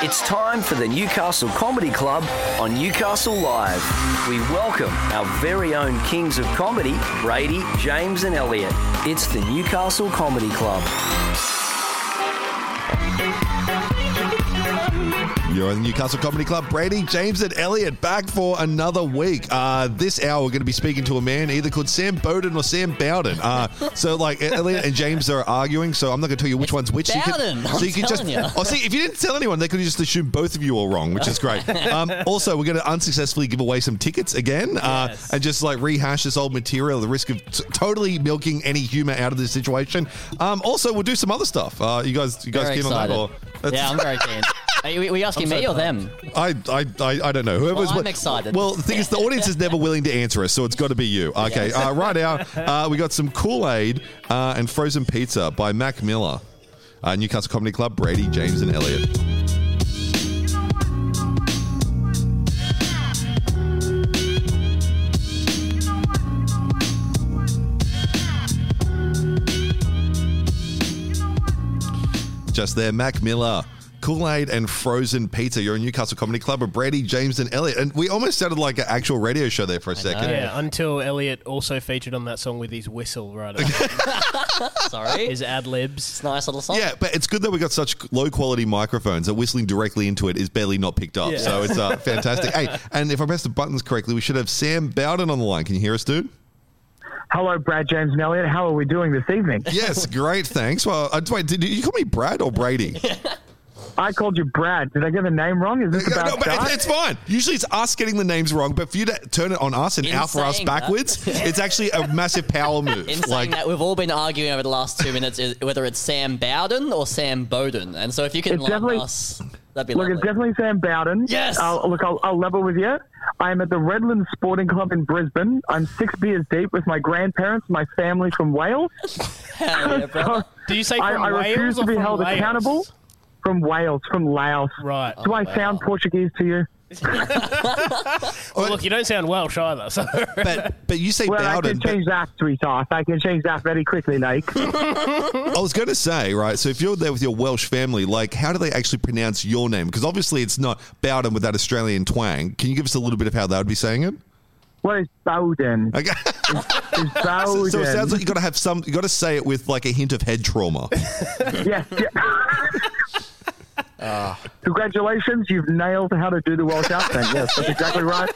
It's time for the Newcastle Comedy Club on Newcastle Live. We welcome our very own kings of comedy, Brady, James, and Elliot. It's the Newcastle Comedy Club. You're in the Newcastle Comedy Club. Brady, James, and Elliot back for another week. Uh, this hour, we're going to be speaking to a man either called Sam Bowden or Sam Bowden. Uh, so, like, Elliot and James are arguing, so I'm not going to tell you which one's which. So you Bowden, can, so I'm you can just. you. Oh, see, if you didn't tell anyone, they could just assume both of you are wrong, which is great. Um, also, we're going to unsuccessfully give away some tickets again uh, Yes. and just like rehash this old material the risk of t- totally milking any humor out of this situation. Um, also, we'll do some other stuff. Uh, you guys, you guys Very keen excited. on that? Or, yeah, I'm very keen. You, were you asking me or them? I, I, I, I don't know. Whoever's Well, I'm excited. Well, the thing is, the audience is never willing to answer us, so it's got to be you. Okay, uh, right now uh, we got some Kool Aid uh, and frozen pizza by Mac Miller, uh, Newcastle Comedy Club. Brady, James, and Elliot. Just there, Mac Miller. Kool Aid and frozen pizza. You're in Newcastle Comedy Club with Brady, James, and Elliot. And we almost sounded like an actual radio show there for a second. Yeah, until Elliot also featured on that song with his whistle right at Sorry. his ad libs. It's a nice little song. Yeah, but it's good that we got such low quality microphones that whistling directly into it is barely not picked up. Yeah. So it's uh, fantastic. hey, and if I press the buttons correctly, we should have Sam Bowden on the line. Can you hear us, dude? Hello, Brad, James, and Elliot. How are we doing this evening? Yes, great. Thanks. Well, uh, wait, did you call me Brad or Brady? I called you Brad. Did I get the name wrong? Is this No, about no, but it's, it's fine. Usually it's us getting the names wrong, but for you to turn it on us and In out for us saying that- backwards, it's actually a massive power move. In saying that, we've all been arguing over the last two minutes is whether it's Sam Bowden or Sam Bowden. And so if you can It's line definitely- us, that'd be Look, lovely. it's definitely Sam Bowden. Yes! I'll, look, I'll, I'll level with you. I'm at the Redlands Sporting Club in Brisbane. I'm six beers deep with my grandparents, my family from Wales. Hell yeah, brother. Do you say I, from I Wales refuse or to be held Laos? accountable. From Wales, from Laos. Right. Do I oh, wow. sound Portuguese to you? Well, look, you don't sound Welsh either. So but but you say Well, I Bowden. can but- change that, sweetheart. I can change that very quickly, like. I was going to say, right, so if you're there with your Welsh family, like, how do they actually pronounce your name? Because obviously it's not Bowden with that Australian twang. Can you give us a little bit of how they would be saying it? What is Bowden? Okay. Is so, Bowden. so it sounds like you got to have some, you got to say it with like a hint of head trauma. Yes. yeah. Congratulations, you've nailed how to do the Welsh accent. Yes, that's exactly right.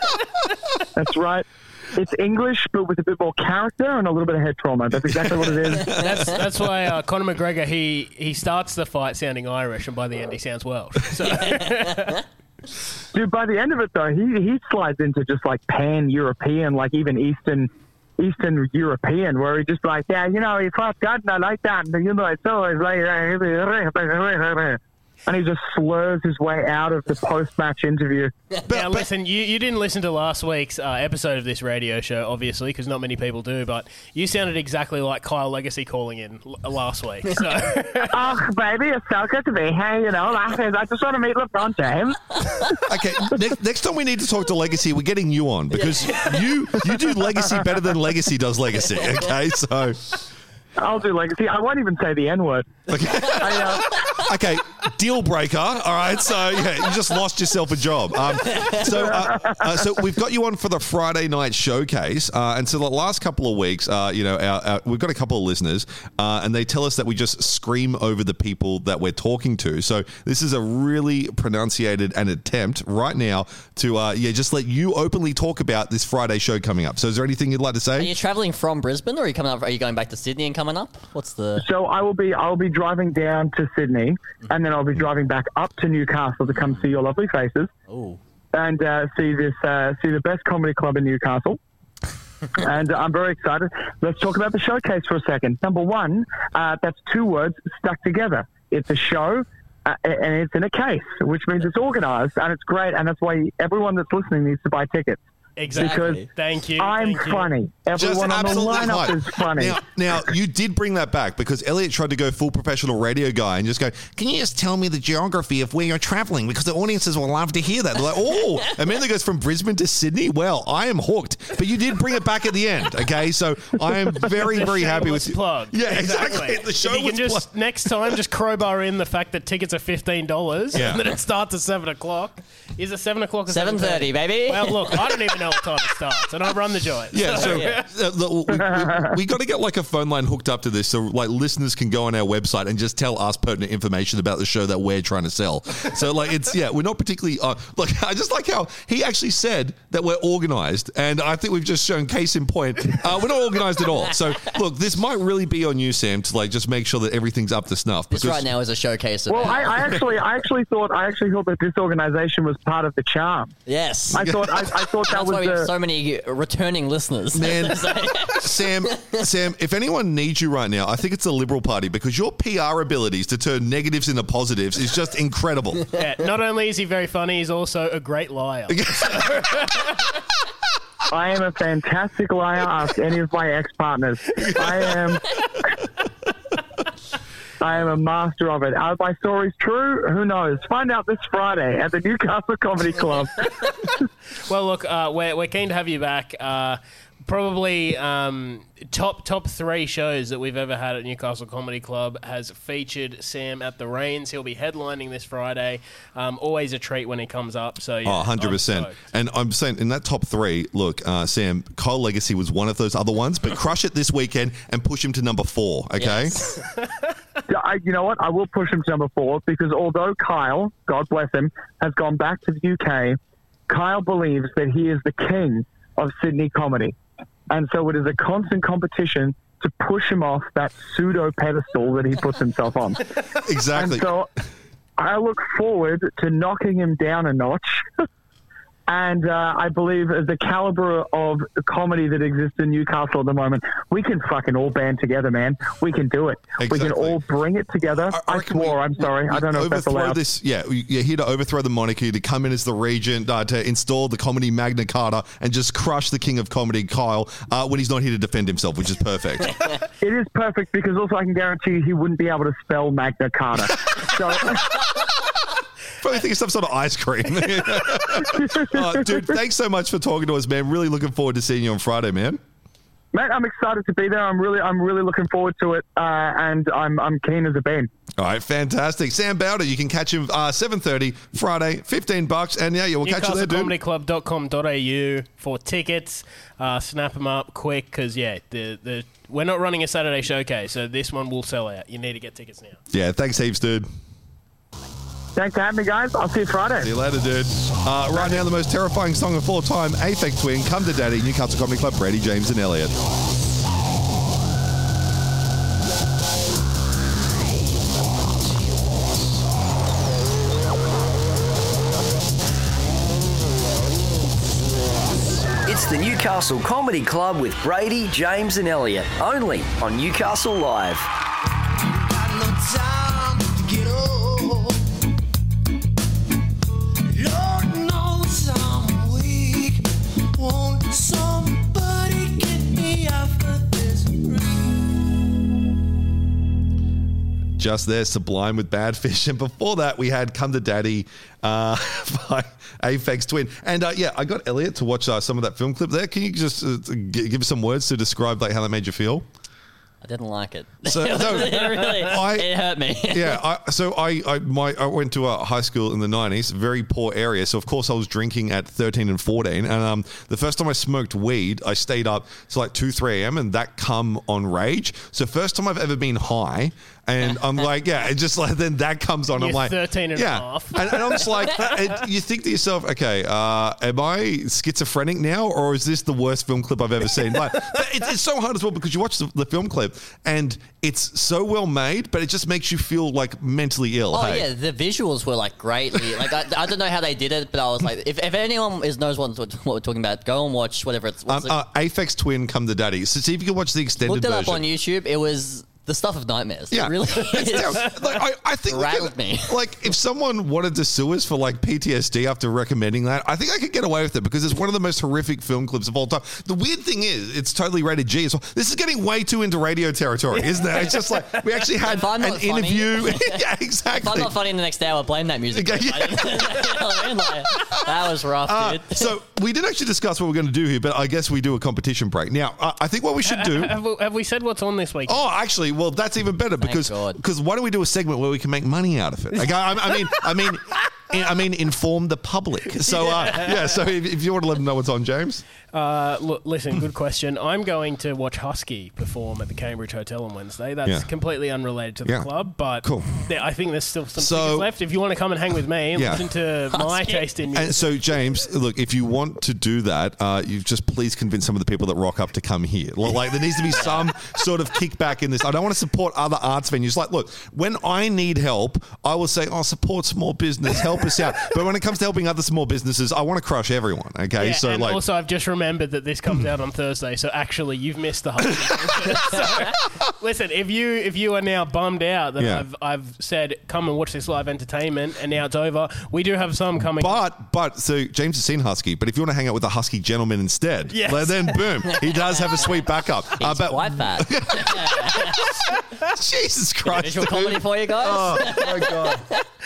That's right. It's English, but with a bit more character and a little bit of head trauma. That's exactly what it is. that's that's why uh, Conor McGregor he he starts the fight sounding Irish, and by the end he sounds Welsh. So Dude, by the end of it, though, he, he slides into just like pan European, like even Eastern Eastern European, where he just like, yeah, you know, he fought God and I like that. And, you know, it's always like, and he just slurs his way out of the post match interview. now, listen, you, you didn't listen to last week's uh, episode of this radio show, obviously, because not many people do. But you sounded exactly like Kyle Legacy calling in l- last week. So oh, baby, it's so good to be here. You know, like, I just want to meet LeBron James. Okay, next, next time we need to talk to Legacy, we're getting you on because you you do Legacy better than Legacy does Legacy. Okay, so I'll do legacy. I won't even say the N word. okay, I, uh, okay, deal breaker. All right, so yeah, you just lost yourself a job. Um, so uh, uh, so we've got you on for the Friday night showcase, uh, and so the last couple of weeks, uh, you know, our, our, we've got a couple of listeners, uh, and they tell us that we just scream over the people that we're talking to. So this is a really pronunciated an attempt right now to uh, yeah, just let you openly talk about this Friday show coming up. So is there anything you'd like to say? Are you traveling from Brisbane or are you coming up? Are you going back to Sydney and coming up? What's the. so I will be I'll be driving down to Sydney, and then I'll be driving back up to Newcastle to come see your lovely faces Oh. and uh, see this uh, see the best comedy club in Newcastle. and I'm very excited. Let's talk about the showcase for a second. Number one, uh, that's two words stuck together. It's a show. Uh, and it's in a case, which means it's organised and it's great, and that's why everyone that's listening needs to buy tickets. Exactly. Because thank you. I'm thank you. funny. Everyone on the absolutely lineup fine. is funny. Now, now, you did bring that back because Elliot tried to go full professional radio guy and just go, Can you just tell me the geography of where you're traveling? Because the audiences will love to hear that. They're like, Oh, Amanda goes from Brisbane to Sydney. Well, I am hooked. But you did bring it back at the end. Okay. So I am very, The very happy with shameless you. plug. Yeah, exactly. The show if you was can just plugged. next time just crowbar in the fact that tickets are fifteen dollars Yeah. and that it starts at seven o'clock. Is it seven o'clock or 7:30, baby. Well, look, I don't even know what time it starts, and I run the joint. Yeah, so Yeah. uh, look, we, we, got to get like a phone line hooked up to this, so like listeners can go on our website and just tell us pertinent information about the show that we're trying to sell. So like it's yeah, we're not particularly uh, like I just like how he actually said that we're organized, and I think we've just shown case in point uh, we're not organized at all. So look, this might really be on you, Sam, to like just make sure that everything's up to snuff. This right now is a showcase of well, I, I actually, I actually thought, I actually thought that this organization was part of the charm. yes. I thought, I, I thought that That's why was we have so many returning listeners. Man, Sam, Sam, if anyone needs you right now, I think it's the Liberal Party because your PR abilities to turn negatives into positives is just incredible. Yeah, not only is he very funny, he's also a great liar. I am a fantastic liar. Ask any of my ex partners. I am. I am a master of it. Are my stories true? Who knows? Find out this Friday at the Newcastle Comedy Club. Well, look, uh, we're, we're keen to have you back. Uh, probably um, top top three shows that we've ever had at Newcastle Comedy Club has featured Sam at the reins. He'll be headlining this Friday. Um, always a treat when he comes up. So yeah, Oh, 100%. I'm. And I'm saying in that top three, look, uh, Sam, Kyle Legacy was one of those other ones, but crush it this weekend and push him to number four, okay? Yes. I, you know what? I will push him to number four because although Kyle, God bless him, has gone back to the UK, Kyle believes that he is the king of Sydney comedy. And so it is a constant competition to push him off that pseudo pedestal that he puts himself on. Exactly. And so I look forward to knocking him down a notch. And uh, I believe as the caliber of comedy that exists in Newcastle at the moment, we can fucking all band together, man. We can do it. We can all bring it together. I, reckon swore. we- I'm sorry. we I don't know if that's allowed. This, yeah, you're here to overthrow the monarchy, to come in as the regent, uh, to install the comedy Magna Carta, and just crush the king of comedy, Kyle, uh, when he's not here to defend himself, which is perfect. It is perfect because also I can guarantee you he wouldn't be able to spell Magna Carta. so Probably think of some sort of ice cream. Uh, dude, thanks so much for talking to us, man. Really looking forward to seeing you on Friday, man. Mate, I'm excited to be there. I'm really, I'm really looking forward to it, uh, and I'm, I'm keen as a bean. All right, fantastic. Sam Bowden, you can catch him uh, 7.30 Friday, 15 bucks. And yeah, yeah we'll catch you there, dude. NewcastleComedyClub.com.au for tickets. Uh, snap them up quick because yeah, the the we're not running a Saturday showcase, so this one will sell out. You need to get tickets now. Yeah, thanks heaps, dude. Thanks for having me, guys. I'll see you Friday. See you later, dude. Uh, right now, the most terrifying song of all time, Aphex Twin, Come to Daddy, Newcastle Comedy Club, Brady, James, and Elliot. It's the Newcastle Comedy Club with Brady, James, and Elliot, only on Newcastle Live. Just there, Sublime with Bad Fish. And before that, we had Come to Daddy uh, by Aphex Twin. And uh, yeah, I got Elliot to watch uh, some of that film clip there. Can you just uh, g- give some words to describe like how that made you feel? I didn't like it. So, no, it really, I- it hurt me. yeah, I, so I I, my, I went to a high school in the nineties, very poor area. So of course I was drinking at thirteen and fourteen. And um, the first time I smoked weed, I stayed up to like two three a.m. and that come on rage. So first time I've ever been high. And I'm like, yeah, it just like then that comes on. I'm like, 13 and a yeah. half. And, and I'm just like, and you think to yourself, okay, uh, am I schizophrenic now, or is this the worst film clip I've ever seen? Like, but it's, it's so hard as well because you watch the, the film clip and it's so well made, but it just makes you feel like mentally ill. Oh hey? yeah, the visuals were like greatly. Like I, I don't know how they did it, but I was like, if, if anyone is knows what, what we're talking about, go and watch whatever it's. Um, What's it- uh, Aphex Twin, come to daddy. So see if you can watch the extended looked it up version. on YouTube. It was the the stuff of nightmares. It Yeah, really It's is. Like, I, I think we Rattled could- me. Like, if someone wanted to sue us for like PTSD after recommending that, I think I could get away with it because it's one of the most horrific film clips of all time. The weird thing is, it's totally rated G as well. This is getting way too into radio territory, isn't it? It's just like we actually had If I'm an funny- interview. yeah, If exactly. I'm not funny in the next hour, blame that music. Okay, I didn't- you know what I mean? Like, that was rough, Uh, dude. so we didn't actually discuss what we're going to do here, but I guess we do a competition break. Now, uh, I think what we should do. Have we, have we said what's on this week? Oh, actually, well, that's even better because God. because why don't we do a segment where we can make money out of it? Okay, I, I mean, I mean, I mean, inform the public. So uh, yeah, so if, if you want to let them know what's on, James. Uh, look, listen, good question. I'm going to watch Husky perform at the Cambridge Hotel on Wednesday. That's Yeah. completely unrelated to the Yeah. club, but Cool. there- I think there's still some So- tickets left. If you want to come and hang with me and Yeah. listen to my Husky. taste in music. And so, James, look, if you want to do that, uh, you just please convince some of the people that rock up to come here. Like, there needs to be some sort of kickback in this. I don't want to support other arts venues. Like, look, when I need help, I will say, "Oh, support small business, help us out." But when it comes to helping other small businesses, I want to crush everyone. Okay, Yeah, so and like, also, I've just remembered that this comes out on Thursday, so actually, you've missed the whole. so, listen, if you if you are now bummed out that Yeah. I've I've said come and watch this live entertainment, and now it's over, we do have some coming. But but so James has seen Husky, but if you want to hang out with a Husky gentleman instead, Yes. then boom, he does have a sweet backup. Uh, He's but quite fat. Jesus Christ, Visual dude. comedy for you guys. Oh my god!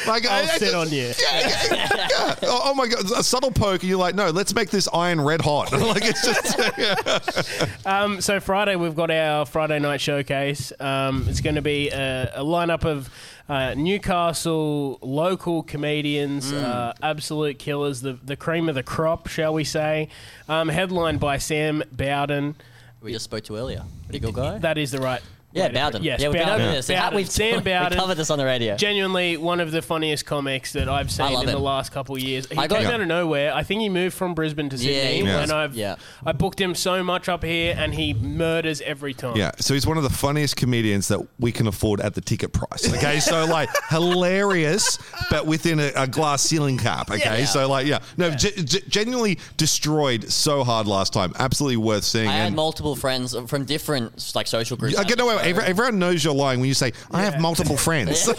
Like, I'll I- I sit just- on you. Yeah, yeah, yeah. Oh, oh my god! A subtle poke, and you're like, no, let's make this iron red hot. like it's just Um, so Friday we've got our Friday night showcase. Um, it's going to be a, a lineup of uh, Newcastle local comedians, uh, absolute killers, the the cream of the crop, shall we say? Um, headlined by Sam Bowden. we just spoke to earlier. Pretty good guy. That is the right. Yeah, Bowden. Yes, yeah, we've been over this. Bowden. We've Sam we Bowden. covered this on the radio. Genuinely one of the funniest comics that I've seen love in the last couple of years. He I got- came out of nowhere. I think he moved from Brisbane to Sydney, he was. and I've Yeah. I booked him so much up here, and he murders every time. yeah. So he's one of the funniest comedians that we can afford at the ticket price. Okay, so like hilarious, but within a, a glass ceiling cap. Okay, Yeah. so like yeah, no, ge- ge- genuinely destroyed so hard last time. Absolutely worth seeing. I had multiple friends from different like social groups. Okay, no, wait, wait, every- everyone knows you're lying when you say I have multiple friends.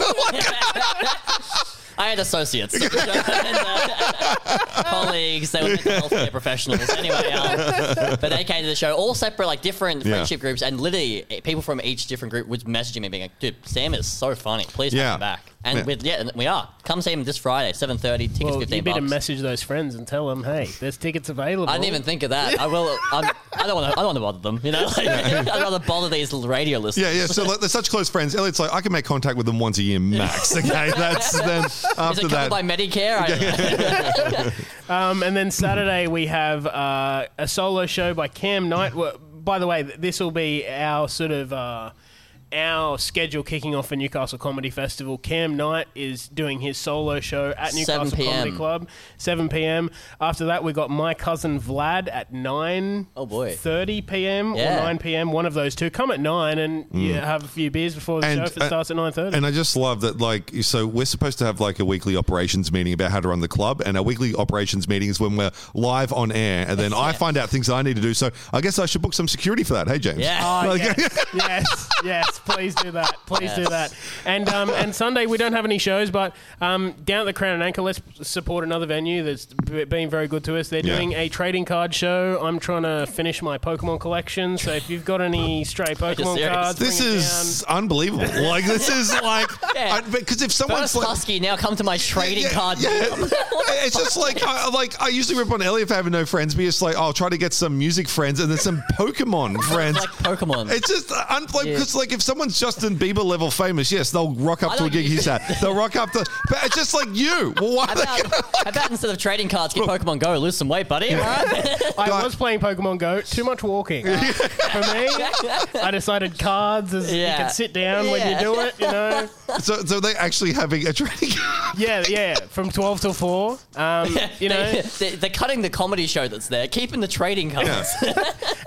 I had associates, and, uh, colleagues. They were mental health care professionals. Anyway, um, but they came to the show, all separate, like different Yeah. friendship groups, and literally eh, people from each different group was messaging me, being like, "Dude, Sam is so funny. Please Yeah. have back." And Yeah. with yeah, and we are. Come see him this Friday, seven thirty. Tickets Well, fifteen you better bucks. message those friends and tell them, hey, there's tickets available. I didn't even think of that. I will. I'm, I don't want to. I don't want to bother them. You know, like, I'd rather bother these little radio listeners. Yeah, yeah. So like, they're such close friends. Elliot's like, I can make contact with them once a year max. Okay, that's then Is after it covered that. by Medicare? I don't know. Um, and then Saturday we have uh, a solo show by Cam Knight. By the way, this will be our sort of uh, our schedule kicking off for Newcastle Comedy Festival. Cam Knight is doing his solo show at Newcastle Comedy Club, 7 p.m. After that, we got my cousin Vlad at 9 Oh, boy. 30 p.m. Yeah. or 9 p.m. One of those two. Come at 9 and you have a few beers before the And, show if it uh, starts at 9.30. And I just love that, like, so we're supposed to have like a weekly operations meeting about how to run the club, and our weekly operations meeting is when we're live on air, and then I find out things that I need to do. So I guess I should book some security for that. Hey, James. Yeah. Oh, Like- yes, yes, yes. Please do that. Please do that. And um, and Sunday we don't have any shows, but um, down at the Crown and Anchor, let's support another venue that's b- been very good to us. They're Yeah. doing a trading card show. I'm trying to finish my Pokemon collection, so if you've got any stray Pokemon serious? cards, This bring it is unbelievable. Like this is like Yeah. because if someone's First like, Husky, now come to my trading Yeah, card. yeah. it's just like I, like I usually rip on Elliot for having no friends, but it's like I'll try to get some music friends and then some Pokemon friends. Like Pokemon. It's just unbelievable because Yeah. like if someone's Justin Bieber level famous, yes, they'll rock up to a gig he's usually- at. They'll rock up to, but it's just like you. Well, why? How they- about, how about instead of trading cards, get Pokemon Go, lose some weight, buddy? All right? I was playing Pokemon Go. Too much walking for me. I decided cards as you can sit down when you Yeah. do it. You know. so, so they actually having a trading. Yeah, yeah. From twelve till four. Um, you know. they, are cutting the comedy show that's there, keeping the trading cards.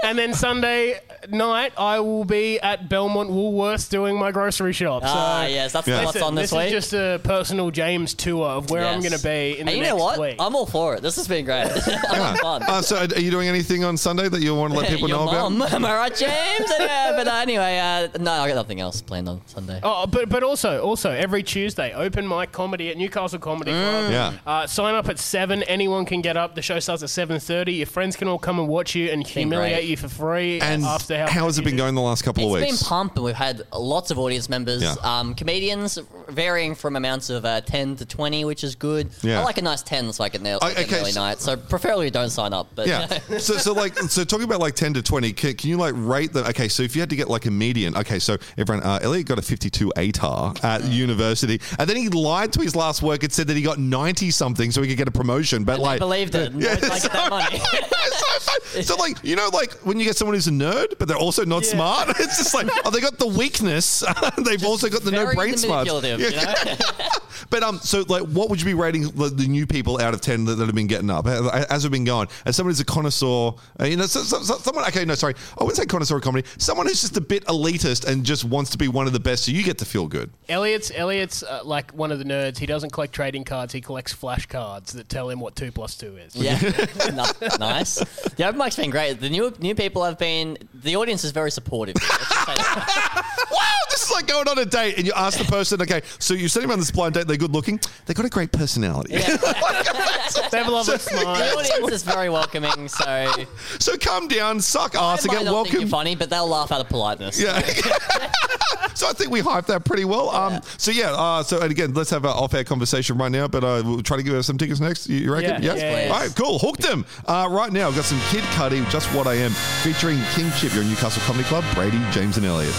And then Sunday, night, I will be at Belmont Woolworths doing my grocery shop. Ah, so yes, that's Yeah. what's listen, on this, this week. is just a personal James tour of where I'm going to be in and the you next know what? week. I'm all for it. This has been great. I'm fun. Uh, so, are you doing anything on Sunday that you want to let people Your know mum. about? Am I right, James? yeah, but uh, anyway, uh, no, I got nothing else planned on Sunday. Oh, but but also also every Tuesday, open mic comedy at Newcastle Comedy Club. Yeah. Uh, sign up at seven. Anyone can get up. The show starts at seven thirty. Your friends can all come and watch you and humiliate great. you for free. And after how, how has it been going the last couple of It's weeks? been pumping. We've had lots of audience members, Yeah. um, comedians varying from amounts of uh, 10 to 20, which is good. Yeah. I like a nice 10 so I can nail I- like an okay, early so- night. So preferably don't sign up. But Yeah. so, so like, so talking about like 10 to 20, can, can you like rate them? Okay. So if you had to get like a median, okay. So everyone, uh, Elliot got a 52 ATAR at university and then he lied to his last work and said that he got 90 something so he could get a promotion. But I like, believed it. Yeah, Yeah, like that money. so. So, like you know like when you get someone who's a nerd but they're also not smart it's just like oh they got the weakness they've also got the no brain smarts Yeah. you know? but um so like what would you be rating the, the new people out of 10 that, that have been getting up as we've been going as someone who's a connoisseur uh, you know so, so, so- someone okay no sorry I wouldn't say connoisseur of comedy someone who's just a bit elitist and just wants to be one of the best so you get to feel good Elliot's Elliot's uh, like one of the nerds. He doesn't collect trading cards. He collects flashcards that tell him what two plus two is. Yeah, nice. The open mic's been great. The new new people have been. The audience is very supportive. Let's just say that. wow this is like going on a date and you ask the person okay so you're sitting on this blind date they're good looking they've got a great personality They have a lovely The smile. audience is very welcoming. So so come down suck I ass and might get not think welcome you're funny, but they'll laugh out of politeness. Yeah. so I think we hyped that pretty well. Um, So yeah. Uh, so and again, let's have an off-air conversation right now. But uh, we'll try to give us some tickets next. You, you reckon? Yeah, yeah, yeah. All right. Cool. Hooked them. Uh, right now, I've got some Kid Cudi, just what I am, featuring King Chip, your Newcastle Comedy Club, Brady, James, and Elliot.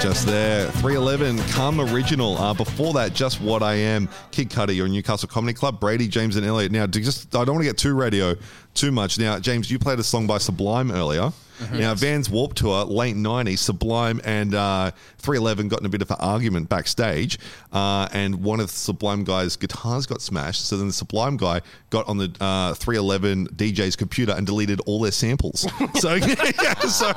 Just there, 311, Come Original. Uh, before that, Just What I Am, Kid Cudi, your Newcastle Comedy Club, Brady, James, and Elliot. Now, just I don't want to get too radio too much. Now, James, you played a song by Sublime earlier. Now, Vans Warped Tour, late 90s, Sublime and uh, 311 got in a bit of an argument backstage, uh, and one of the Sublime guys' guitars got smashed. So then the Sublime guy got on the uh, 311 DJ's computer and deleted all their samples. so, yeah, so,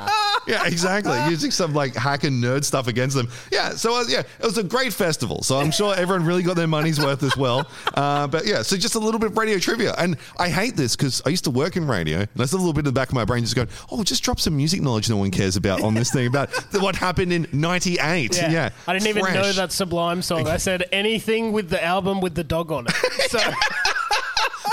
yeah, exactly. Using some like hack and nerd stuff against them. Yeah, so uh, yeah, it was a great festival. So I'm sure everyone really got their money's worth as well. Uh, but yeah, so just a little bit of radio trivia. And I hate this because I used to work in radio, and that's a little bit in the back of my brain just going, oh, just drop some music knowledge no one cares about on this thing about what happened in 98. Yeah. I didn't even know that Sublime song. I said anything with the album with the dog on it. So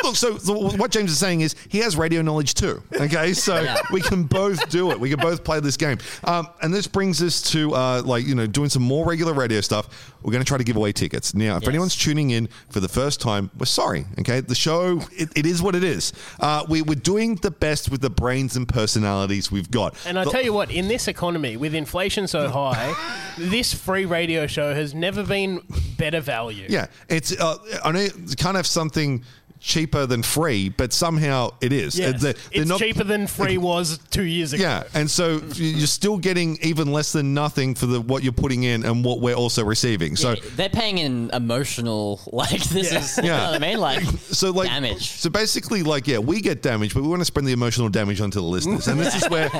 Look, so, so what James is saying is he has radio knowledge too. Okay, so we can both do it. We can both play this game. Um, and this brings us to uh, like you know doing some more regular radio stuff. We're going to try to give away tickets. Now, if Yes. anyone's tuning in for the first time, we're sorry. Okay, the show it, it is what it is. Uh, we, we're doing the best with the brains and personalities we've got. And I The- tell you what, in this economy, with inflation so high, this free radio show has never been better value. Yeah, it's. Uh, I know you can't have something cheaper than free, but somehow it is. Yes. Uh, they're- they're it's not- cheaper than free was two years ago. Yeah, and so you're still getting even less than nothing for the what you're putting in and what we're also receiving. So. they're paying in emotional. Like this is. You Yeah. know what I mean? Like So like damage. So basically, like yeah, we get damage, but we want to spread the emotional damage onto the listeners, and this is where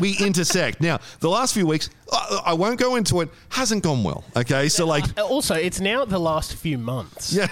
we intersect. Now, the last few weeks, I, I won't go into it, hasn't gone well. Okay, so like, Uh, Also, it's now the last few months. yeah,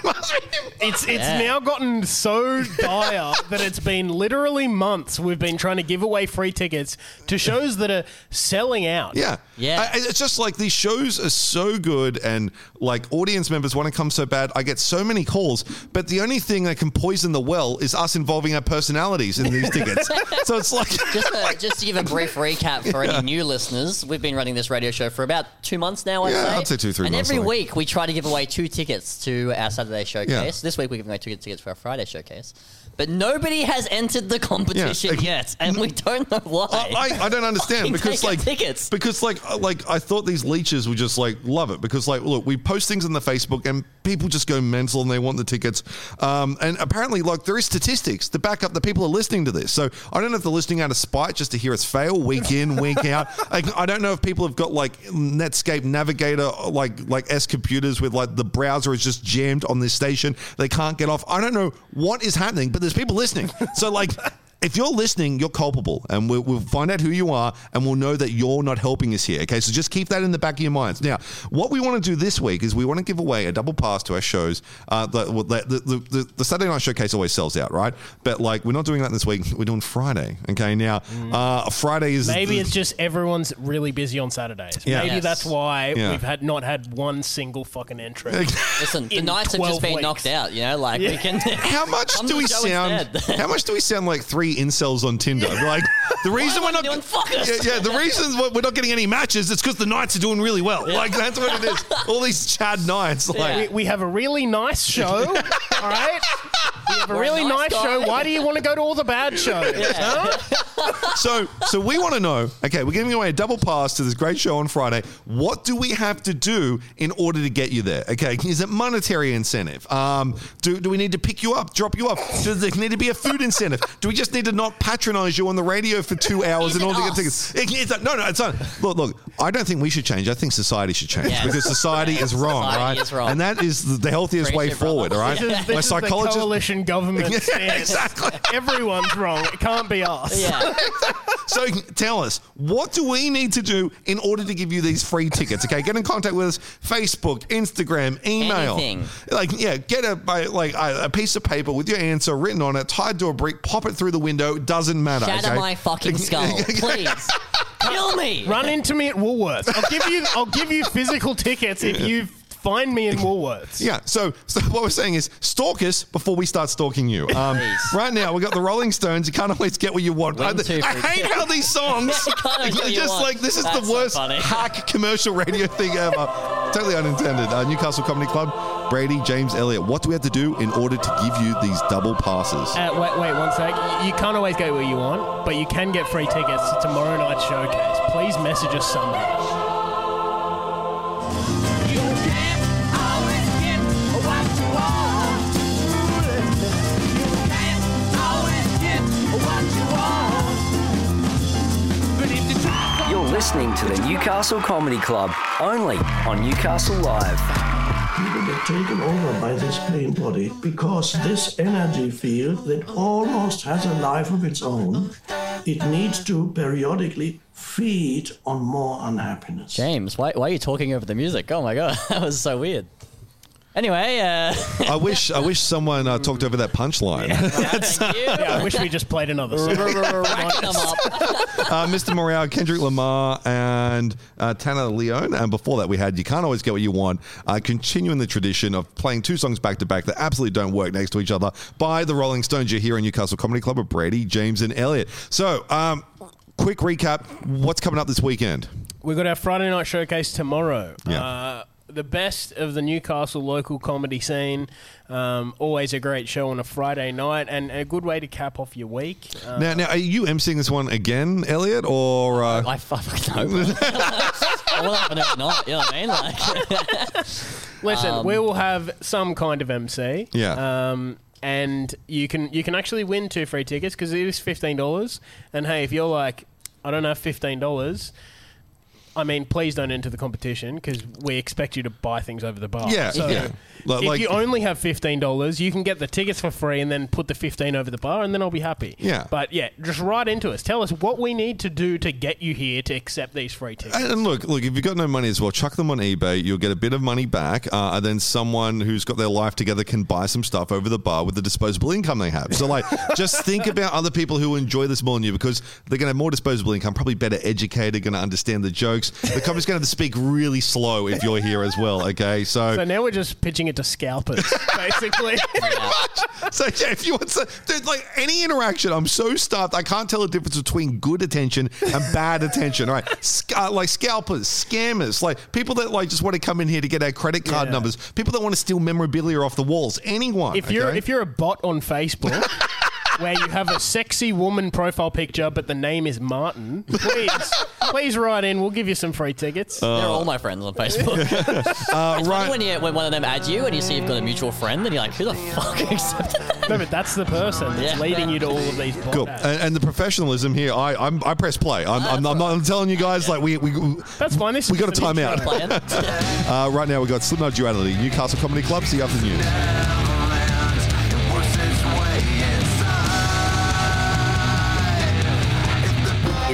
It's it's Yeah. now gotten so dire that it's been literally months we've been trying to give away free tickets to shows that are selling out. Yeah. Yeah. I- it's just like these shows are so good and like audience members want to come so bad. I get so many calls, but the only thing that can poison the well is us involving our personalities in these tickets. so it's like, just, to, just to give a brief recap for any new listeners, we've been running this radio show for about two months now. I'd Yeah, say. I'd say two, three and months, every week we try to give away two tickets to our Saturday showcase. Yeah. This week we're giving away two tickets for our Friday showcase, but nobody has entered the competition Yeah. yet, and we don't know why. I, I, I don't understand Fucking because take like tickets. because like uh, like I thought these leeches would just like love it because like look we post things on the Facebook and people just go mental and they want the tickets um, and apparently like there is statistics to back up the people are listening to this so I don't know if they're listening out of spite just to hear us fail week in week out like, I don't know if people have got like Netscape Navigator like like S computers with like the browser is just jammed on this station they can't get off I don't know what is happening but there's people listening. So like if you're listening, you're culpable, and we'll, we'll find out who you are, and we'll know that you're not helping us here. Okay, so just keep that in the back of your minds. Now, what we want to do this week is we want to give away a double pass to our shows. Uh, the, the, the, the, the Saturday night showcase always sells out, right? But like, we're not doing that this week. We're doing Friday. Okay, now uh, Friday is Maybe the- it's just everyone's really busy on Saturdays. Yeah. Maybe Yes. that's why Yeah. we've had not had one single fucking entry. Listen, the in Knights have just been weeks. knocked out. You know, like we can. How much do we the sound? instead. how much do we sound like three incels on Tinder? Like the reason we're not doing fuckers? Yeah, yeah, the reason we're we're not getting any matches is because the Knights are doing really well. Like that's what it is. All these Chad Knights. Like Yeah. We, we have a really nice show, all right? We have a We're a really nice nice, show. Why do you want to go to all the bad shows? huh? so so we want to know okay we're giving away a double pass to this great show on friday what do we have to do in order to get you there okay is it monetary incentive um do, do we need to pick you up drop you off does there need to be a food incentive do we just need to not patronize you on the radio for two hours in order to get tickets It- it's not- no no it's not look look i don't think we should change i think society should change Yes. because society is wrong Society right is wrong. and that is the- the healthiest way Appreciate, brother. forward all right This is, this my is the psychologist coalition government Yeah, stance. exactly. Everyone's wrong. It can't be us. Yeah. So tell us, what do we need to do in order to give you these free tickets? Okay, get in contact with us: Facebook, Instagram, email. Anything. Like, yeah, get a by- like a, a piece of paper with your answer written on it, tied to a brick, pop it through the window. Doesn't matter. Shatter okay? my fucking skull, please. Kill me. Run into me at Woolworths. I'll give you. I'll give you physical tickets if you find me in Woolworths. Yeah, so so what we're saying is stalk us before we start stalking you. Um, right now, we've got the Rolling Stones. You can't always get what you want. I, two I hate how these songs. You can't always get what you just like this is That's the worst funny. hack commercial radio thing ever. totally unintended. Uh, Newcastle Comedy Club. Brady, James Elliot. What do we have to do in order to give you these double passes? Uh, wait, wait one sec. You can't always get what you want, but you can get free tickets to tomorrow night's showcase. Please message us somehow. Listening to the Newcastle Comedy Club, only on Newcastle Live. people get taken over by this pain body because this energy field that almost has a life of its own, it needs to periodically feed on more unhappiness. James, why, why are you talking over the music? Oh my god, that was so weird. Anyway, uh, I wish I wish someone uh, talked over that punchline. thank you. Yeah, I wish we just played another song. Racking them up. uh, Mr. Morale, Kendrick Lamar, and uh, Tanna Leone. And before that, we had You Can't Always Get What You Want, uh, continuing the tradition of playing two songs back to back that absolutely don't work next to each other by the Rolling Stones. You're here in Newcastle Comedy Club with Brady, James, and Elliot. So, um, quick recap what's coming up this weekend? We've got our Friday night showcase tomorrow. Yeah. Uh, the best of the Newcastle local comedy scene. Um, always a great show on a Friday night and a good way to cap off your week. Uh, Now, now, are you emceeing this one again, Elliot, or uh, I fucking know. bro. I will happen every night. You know what I mean? Like, listen, we will have some kind of MC. Yeah. Um, and you can you can actually win two free tickets because it is fifteen dollars. And hey, if you're like, I don't have fifteen dollars. I mean, please don't enter the competition because we expect you to buy things over the bar. Yeah, So yeah. Like- if like- you only have fifteen dollars, you can get the tickets for free and then put the fifteen over the bar, and then I'll be happy. Yeah. But yeah, just write into us. Tell us what we need to do to get you here to accept these free tickets. And look, look, if you've got no money as well, chuck them on eBay. You'll get a bit of money back, uh, and then someone who's got their life together can buy some stuff over the bar with the disposable income they have. So, like, just think about other people who enjoy this more than you because they're going to have more disposable income, probably better educated, going to understand the jokes. Comics. The comics going to speak really slow if you're here as well. Okay, so So now we're just pitching it to scalpers, basically. so yeah, if you want to, dude, like any interaction, I'm so stuffed. I can't tell the difference between good attention and bad attention. All right, Sc- uh, like scalpers, scammers, like people that like just want to come in here to get our credit card Yeah. numbers, people that want to steal memorabilia off the walls. Anyone. if you're okay? if you're a bot on Facebook where you have a sexy woman profile picture but the name is Martin, please please write in. We'll give you some free tickets. They're all my friends on Facebook. uh, It's funny right. when, you, when one of them adds you and you see you've got a mutual friend and you're like, who the fuck accepted that? no, but that's the person that's Yeah. leading you to all of these bot Cool. ads. And, and the professionalism here, I I'm, I press play. I'm, I'm, I'm not I'm telling you guys like we we, That's fine. This we is got a just an timeout. intro. Uh, right now we've got Slipknot Duality, Newcastle Comedy Club. See you after the news.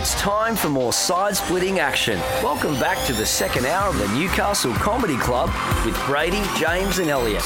It's time for more side splitting action. Welcome back to the second hour of the Newcastle Comedy Club with Brady, James, and Elliot.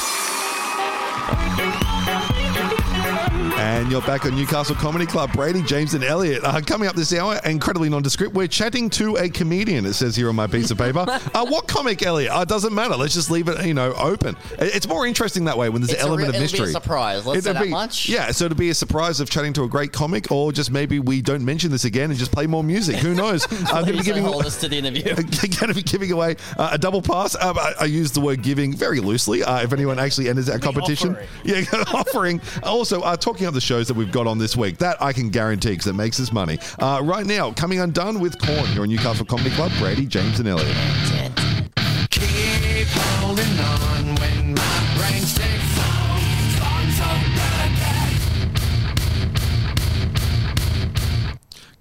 And you're back on Newcastle Comedy Club. Brady, James, and Elliot. Uh, coming up this hour, incredibly nondescript, we're chatting to a comedian, it says here on my piece of paper. uh, what comic, Elliot? Uh, doesn't matter. Let's just leave it, you know, open. It's more interesting that way when there's It's an element re- of it'll be a mystery. surprise. Let's say It'll that be- much. Yeah, so it'll be a surprise of chatting to a great comic, or just maybe we don't mention this again and just play more music. Who knows? I'm going to be giving hold us to the interview. going to be giving away uh, a double pass. Um, I, I use the word giving very loosely. Uh, if anyone actually enters that competition, offering. yeah, offering. Also, uh, talking of the shows that we've got on this week, that I can guarantee because it makes us money. Uh, right now, coming undone with Korn. You're in Newcastle Comedy Club. Brady, James, and Elliot.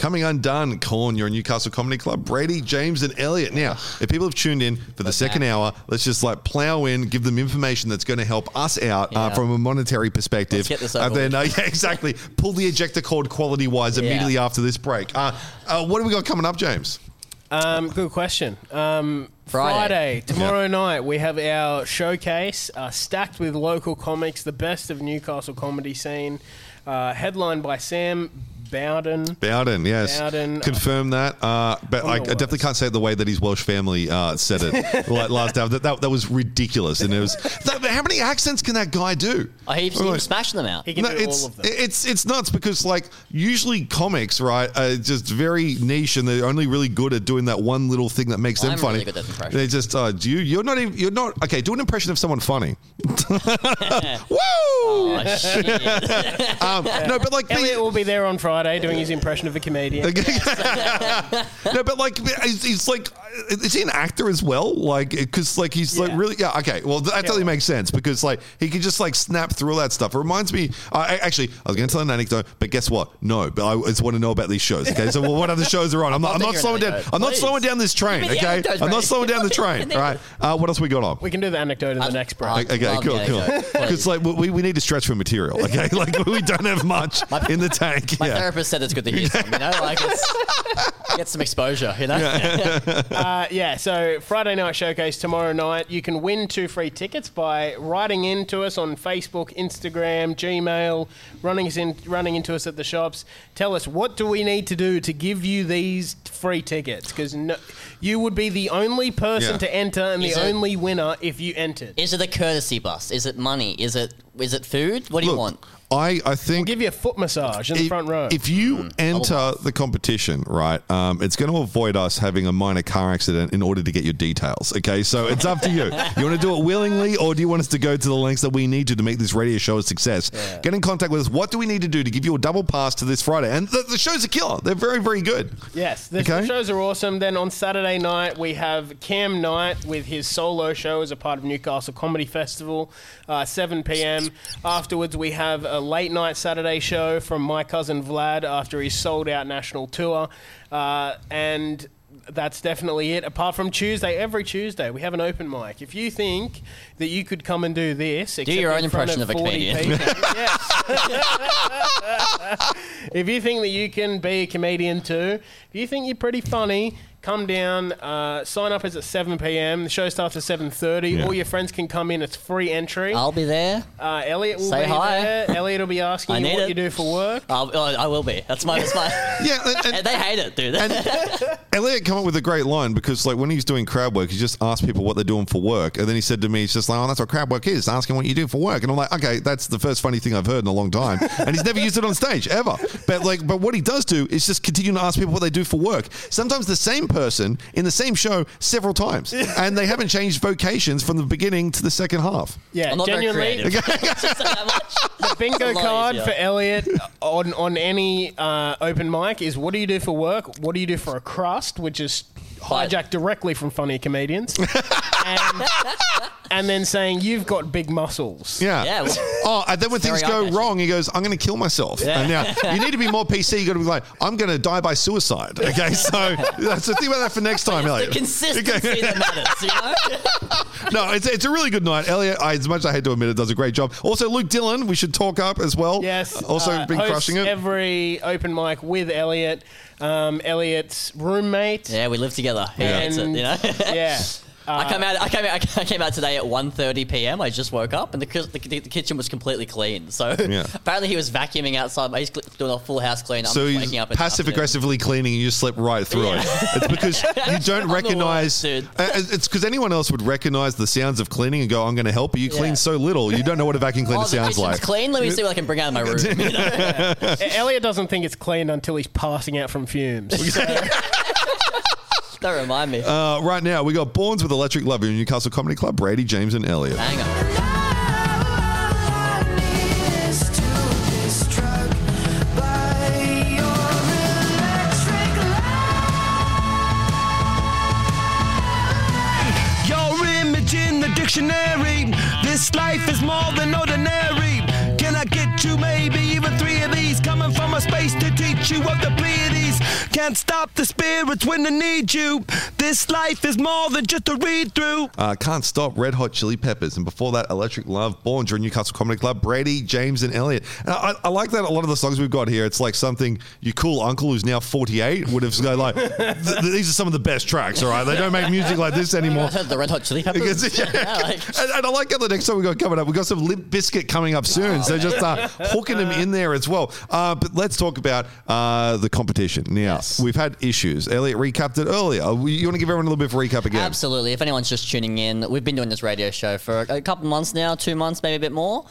Coming undone, Korn. You're in Newcastle Comedy Club. Brady, James, and Elliot. Now, if people have tuned in for the second hour, let's just like plow in, give them information that's going to help us out uh, from a monetary perspective. Let's get this and over then, uh, yeah, exactly. Pull the ejector cord quality wise immediately after this break. Uh, uh, what do we got coming up, James? Um, good question. Um, Friday. Friday, tomorrow night, we have our showcase uh, stacked with local comics, the best of Newcastle comedy scene, uh, headlined by Sam Bowden. Bowden, yes. Bowden, uh, Confirm that. Uh, but I, I definitely can't say it the way that his Welsh family uh, said it like last time. That, that, that was ridiculous. And it was. That, how many accents can that guy do? Oh, he keeps Right. smashing them out. He can No, do it's all of them. it's it's nuts because like usually comics right are just very niche and they're only really good at doing that one little thing that makes them I'm funny. really good at impressions. They just uh, do you you're not even you're not okay. Do an impression of someone funny. Woo! Oh, shit. Um, no, but like the- Elliot will be there on Friday doing his impression of a comedian. no, but like he's, he's like, is he an actor as well? Like, because like he's like Yeah. really, yeah. Okay, well that totally makes sense because like he could just like snap through all that stuff. It reminds me. I I- actually, I was going to tell an anecdote, but guess what? No, but I just want to know about these shows. Okay, so well, what other shows are on? I'm not. I'm I'll not take slowing your down. anecdote, I'm not please. slowing down this train. Give me the Okay, anecdote, I'm not Brady. slowing down the train. All right. Uh, what else we got on? We can do the anecdote in the next break. I- Okay, Love cool, the cool. anecdote, Because like we, we need to stretch for material. Okay, like we don't have much in the tank. My yeah. Therapist said it's good to hear some, you know? Like, it's, get some exposure, you know? Uh, yeah, so Friday night showcase tomorrow night. You can win two free tickets by writing in to us on Facebook, Instagram, Gmail, running us in, running into us at the shops. Tell us what do we need to do to give you these free tickets because no, you would be the only person Yeah. to enter and Is the it- only winner if you entered. Is it a courtesy bus? Is it money? Is it is it food? What do you want? I I think Give you a foot massage in the front row. if you enter the competition, right, um, it's going to avoid us having a minor car accident in order to get your details. Okay, so it's up to you. You want to do it willingly, or do you want us to go to the lengths that we need to to make this radio show a success? Get in contact with us. What do we need to do to give you a double pass to this Friday? And the, the show's a killer. They're very, very good. Yes, the Okay. the shows are awesome. Then on Saturday night, we have Cam Knight with his solo show as a part of Newcastle Comedy Festival, uh, 7 p.m. Afterwards, we have a late night Saturday show from my cousin Vlad after his sold out national tour. Uh, and that's definitely it. Apart from Tuesday, every Tuesday, we have an open mic. If you think that you could come and do this, except your own impression of a comedian. if you think that you can be a comedian too, if you think you're pretty funny, Come down. Uh, sign up is at 7 p.m. The show starts at 7:30. Yeah. All your friends can come in. It's free entry. I'll be there. Uh, Elliot will Say be hi. there. Elliot will be asking you what it. you do for work. I'll, oh, I will be. That's my. That's my Yeah, and- and- they hate it, dude. Elliot come up with a great line because, like, when he's doing crowd work, he just asks people what they're doing for work, and then he said to me, "He's just like, oh, that's what crowd work is, asking what you do for work." And I'm like, "Okay, that's the first funny thing I've heard in a long time," and he's never used it on stage ever. But like, but what he does do is just continue to ask people what they do for work. Sometimes the same person in the same show several times, and they haven't changed vocations from the beginning to the second half. Yeah, I'm not very genuinely. creative. Just that much. The bingo lot card easier. for Elliot on on any uh, open mic is what do you do for work? What do you do for a crust, which is Right. Hijacked directly from funny comedians, and, and then saying you've got big muscles. Yeah. Yeah, well- oh, and then when things very go eye-catching. wrong, he goes, "I'm going to kill myself." Yeah. And now you need to be more PC. You got to be like, "I'm going to die by suicide." Okay, so that's the thing about that for next time, Elliot. consistency that matters, you know? No, it's, it's a really good night. Elliot, I, as much as I hate to admit it, does a great job. Also, Luke Dillon, we should talk up as well. Yes. Also uh, been hosts crushing it. Every open mic with Elliot, um, Elliot's roommate. Yeah, we live together. He hates it, you know? yeah. I came out. I came out. I came out today at 1.30 p.m. I just woke up and the, the, the kitchen was completely clean. So Yeah. apparently he was vacuuming outside. He's doing a full house clean. I'm so just he's waking up. passive aggressively cleaning and you just slip right through Yeah. it. It's because you don't recognize. worst. Uh, It's because anyone else would recognize the sounds of cleaning and go, "I'm going to help," but you clean Yeah. so little, you don't know what a vacuum cleaner Oh, sounds kitchen's like. clean. Let me see what I can bring out of my room. You know? Elliot doesn't think it's clean until he's passing out from fumes. So- Don't remind me. Uh, right now, we got Borns with Electric Love in Newcastle Comedy Club. Brady, James, and Elliot. Hang on. Your image in the dictionary. This life is more than ordinary. Can I get you maybe even three of these? Coming from a space to teach you of the Pleiades. Can't stop the spirits when they need you. This life is more than just a read through. Uh, Can't Stop, Red Hot Chili Peppers. And before that, Electric Love, Born during Newcastle Comedy Club, Brady, James, and Elliot. And I, I like that a lot of the songs we've got here, it's like something your cool uncle who's now 48 would have said, like, th- th- these are some of the best tracks, all right? They don't make music like this anymore. I heard the Red Hot Chili Peppers. Because- yeah. Yeah, like- and, and I like how the next song we got coming up. We got some Limp Bizkit coming up soon, so just uh, hooking them in there as well. Uh, but let's talk about uh, the competition. Now Yes. We've had issues. Elliot recapped it earlier. You want to give everyone a little bit of a recap again? Absolutely. If anyone's just tuning in, we've been doing this radio show for a couple months now, two months, maybe a bit more.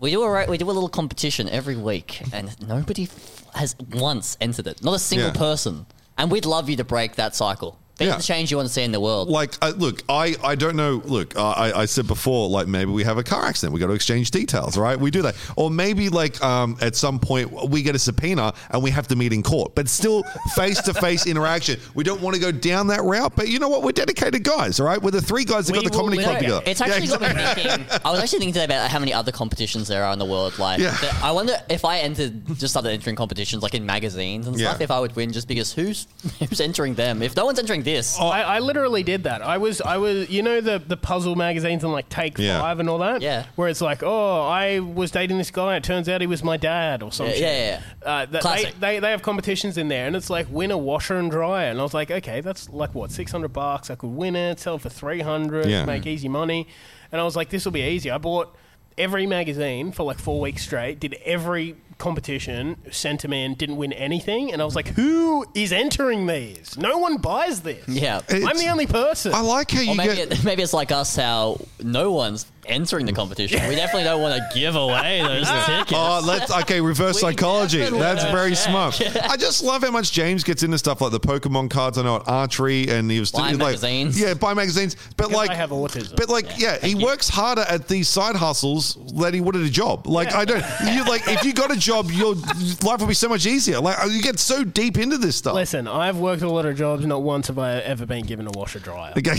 We do a ra- we do a little competition every week, and nobody has once entered it. Not a single Yeah. person. And we'd love you to break that cycle. Be Yeah. the change you want to see in the world. like uh, look i i don't know look uh, i i said before like maybe we have a car accident we got to exchange details right we do that or maybe like um at some point we get a subpoena and we have to meet in court but still face to face interaction we don't want to go down that route but you know what we're dedicated guys all right we're the three guys that We got the will comedy club together It's Yeah, actually me exactly. thinking. I was actually thinking today about how many other competitions there are in the world. Like, Yeah. I wonder if I entered, just started entering competitions like in magazines and stuff, Yeah. if I would win just because who's who's entering them? If no one's entering this, I, I literally did that. I was, I was, you know, the the puzzle magazines and like Take Yeah. Five and all that. Yeah. Where it's like, oh, I was dating this guy. It turns out he was my dad or Yeah, something. yeah, Uh, that they, Classic. they they have competitions in there, and it's like win a washer and dryer, and I was like, okay, that's like what six hundred bucks. I could win it, sell it for three hundred, Yeah. make easy money, and I was like, this will be easy. I bought every magazine for like four weeks straight. Did every competition, sent them in, didn't win anything, and I was like, who is entering these? No one buys this. yeah. I'm the only person. i like how you Or maybe, get it, maybe it's like us, how no one's entering the competition. We definitely don't want to give away those tickets. Oh, let's okay. Reverse psychology. definitely That's don't very check. smart. I just love how much James gets into stuff like the Pokemon cards. I know at archery, and he was Buy like, magazines. Yeah, buy magazines. But Because like, I have autism. But like, yeah, he works harder at these side hustles than he would at a job. Like, I don't. You like if you got a job, your life would be so much easier. Like, you get so deep into this stuff. Listen, I've worked a lot of jobs. Not once have I ever been given a washer dryer. Okay.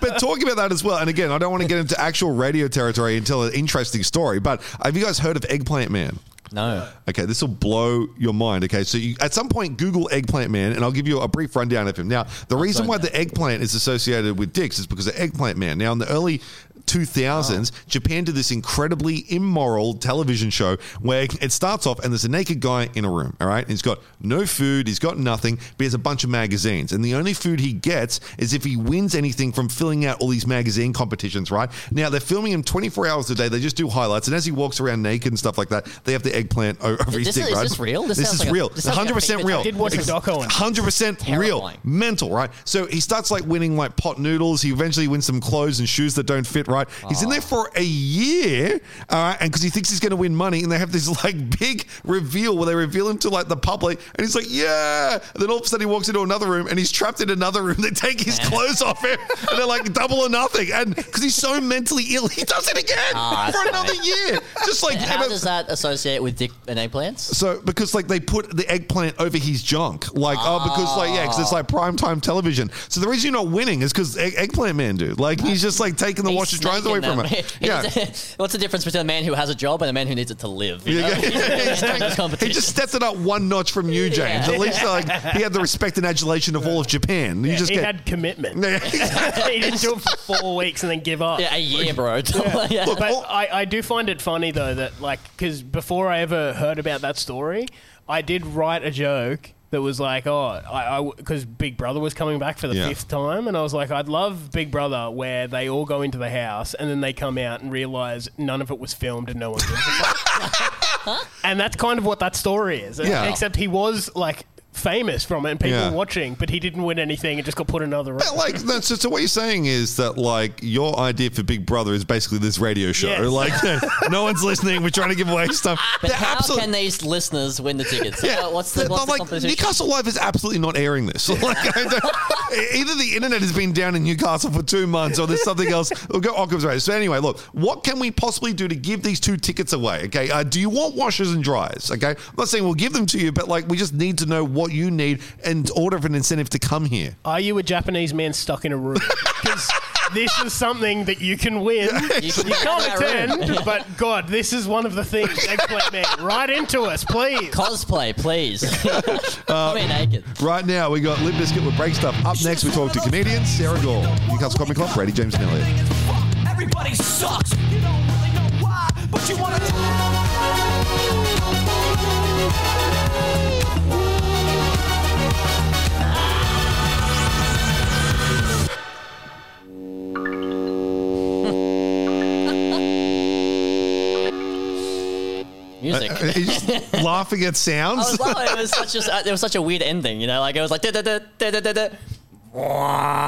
but talking about that as well, and again, I don't want to get into actual radio territory and tell an interesting story, but have you guys heard of Eggplant Man? No. Okay, this will blow your mind. Okay, so you, at some point, Google Eggplant Man, and I'll give you a brief rundown of him. Now, the reason why the eggplant is associated with dicks is because of Eggplant Man. Now, in the early 2000s, Japan did this incredibly immoral television show where it starts off and there's a naked guy in a room, all right? And he's got no food, he's got nothing, but he has a bunch of magazines. And the only food he gets is if he wins anything from filling out all these magazine competitions, right? Now, they're filming him 24 hours a day. They just do highlights. And as he walks around naked and stuff like that, they have the eggplant over his This dick, is- is right? this real? This This, is like a- real. this sounds 100% real. I did watch a doco on it. 100% real. Mental, right? So he starts like winning like pot noodles. He eventually wins some clothes and shoes that don't fit right. He's in there for a year, all right? And because he thinks he's going to win money, and they have this like big reveal where they reveal him to like the public, and he's like, yeah. And then all of a sudden he walks into another room and he's trapped in another room. They take his clothes off him, and they're like double or nothing. And because he's so mentally ill, he does it again Ah, for that's another year. Just like How does that associate with dick and eggplants? so because like they put the eggplant over his junk, like oh, because like yeah, because it's like prime time television. So the reason you're not winning is because egg- eggplant man, dude, like he's just like taking the He's washer dryers away from them. Um, it. Yeah. What's the difference between a man who has a job and a man who needs it to live? you Yeah, know? yeah, yeah, He's doing this He just steps it up one notch from you, James. Yeah. At least like he had the respect and adulation of all of Japan. You Yeah, just he get had commitment. Yeah. he didn't do it for four weeks and then give up. yeah, a year, bro. Yeah. Look, But all- I, I do find it funny though that like because before I ever heard about that story, I did write a joke that was like, oh, I because Big Brother was coming back for the Yeah. fifth time, and I was like, I'd love Big Brother where they all go into the house and then they come out and realize none of it was filmed and no one gives a fuck. and that's kind of what that story is. Yeah. Except he was like famous from it and people Yeah. watching, but he didn't win anything and just got put in another room. But, like that's so, so what you're saying is that like your idea for Big Brother is basically this radio show. Yes. Like no one's listening. We're trying to give away stuff. But They're how absolute- can these listeners win the tickets? Yeah, Uh, what's the, They're what's the like competition? Newcastle Live is absolutely not airing this. Like, I don't- either the internet has been down in Newcastle for two months, or there's something else. We'll go Occam's razor. So anyway, look, what can we possibly do to give these two tickets away? Okay, uh, do you want washers and dryers? Okay, I'm not saying we'll give them to you, but like we just need to know what you need in order of an incentive to come here. Are you a Japanese man stuck in a room? Because this is something that you can win. You You can can't get that room. attend, but God, this is one of the things. Eggplant Man, right into us, please. Cosplay, please. Uh, Come in naked. Right now, we got Limp Bizkit with Break Stuff. Up next, we talk to comedians Sarah Gaul, Newcastle Comedy Club, Brady James and Elliott. Everybody sucks. You don't really know why, but you wanna. Music. Are you just laughing at I sounds? was laughing. It was such a it was such a weird ending, you know. Like it was like da da da da da da.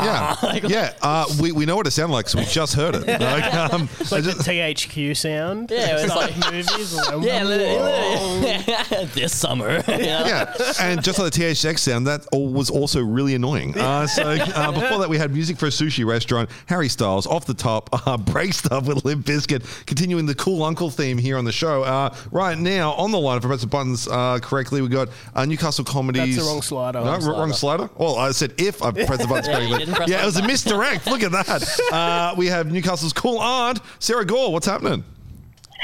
Da. Yeah, yeah. Uh, we, we know what it sounded like, so we just heard it. Like, um, It's I like just- the THX sound. Yeah, it was like- movies. like, Yeah, literally, literally. this summer. you know? yeah, and just like the THX sound, that all was also really annoying. Uh, so uh, before that, we had music for a sushi restaurant, Harry Styles, off the top, uh, break stuff with Limp Bizkit, continuing the cool uncle theme here on the show. Uh, right now, on the line, if I press the buttons uh, correctly, we got uh, Newcastle Comedies. That's the wrong slider. No, Wrong wrong, wrong slider. Well, I said if I press the buttons Yeah, correctly. Didn't yeah, it was a misdirect. Look at that. Uh, we have Newcastle's cool aunt, Sarah Gaul. What's happening?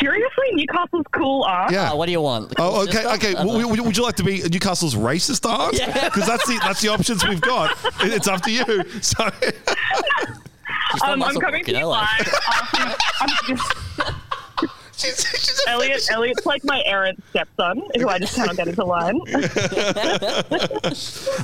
Seriously, Newcastle's cool aunt. Yeah. Uh, what do you want? Oh, okay, okay. I W- Would, would you like to be Newcastle's racist aunt? Yeah. Because that's the that's the options we've got. It- It's up to you. So, Um, I'm coming to you you know, like- live. after- I'm- she's, she's a- Elliot, Elliot's like my errant stepson, who I just cannot get into line.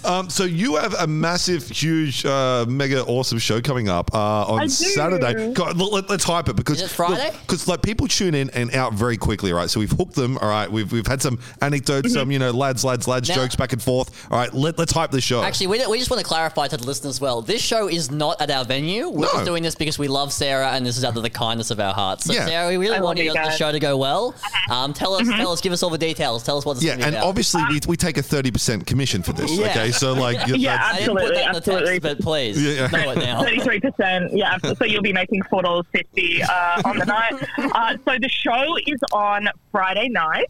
Um, so you have a massive, huge, uh, mega awesome show coming up uh, on Saturday. God, look, let, us hype it because Is it Friday? Because like people tune in and out very quickly, right? So we've hooked them. All right, we've we've had some anecdotes, Mm-hmm. some you know lads, lads, lads Now- jokes back and forth. All right, let, let's hype this show. Actually, we, we just want to clarify to the listeners as well. This show is not at our venue. We're No. just doing this because we love Sarah, and this is out of the kindness of our hearts. So, Yeah. Sarah, we really I want you you the show to go well. Um, tell us, tell us, give us all the details. Tell us what it's yeah, and about. obviously we, we take a thirty percent commission for this. Yeah. Okay, so like you- Yeah, that's- I didn't put absolutely, that in the absolutely. text, but please Yeah, yeah. know it now. Thirty-three percent. Yeah, so you'll be making four dollars fifty uh, on the night. Uh, so the show is on Friday night.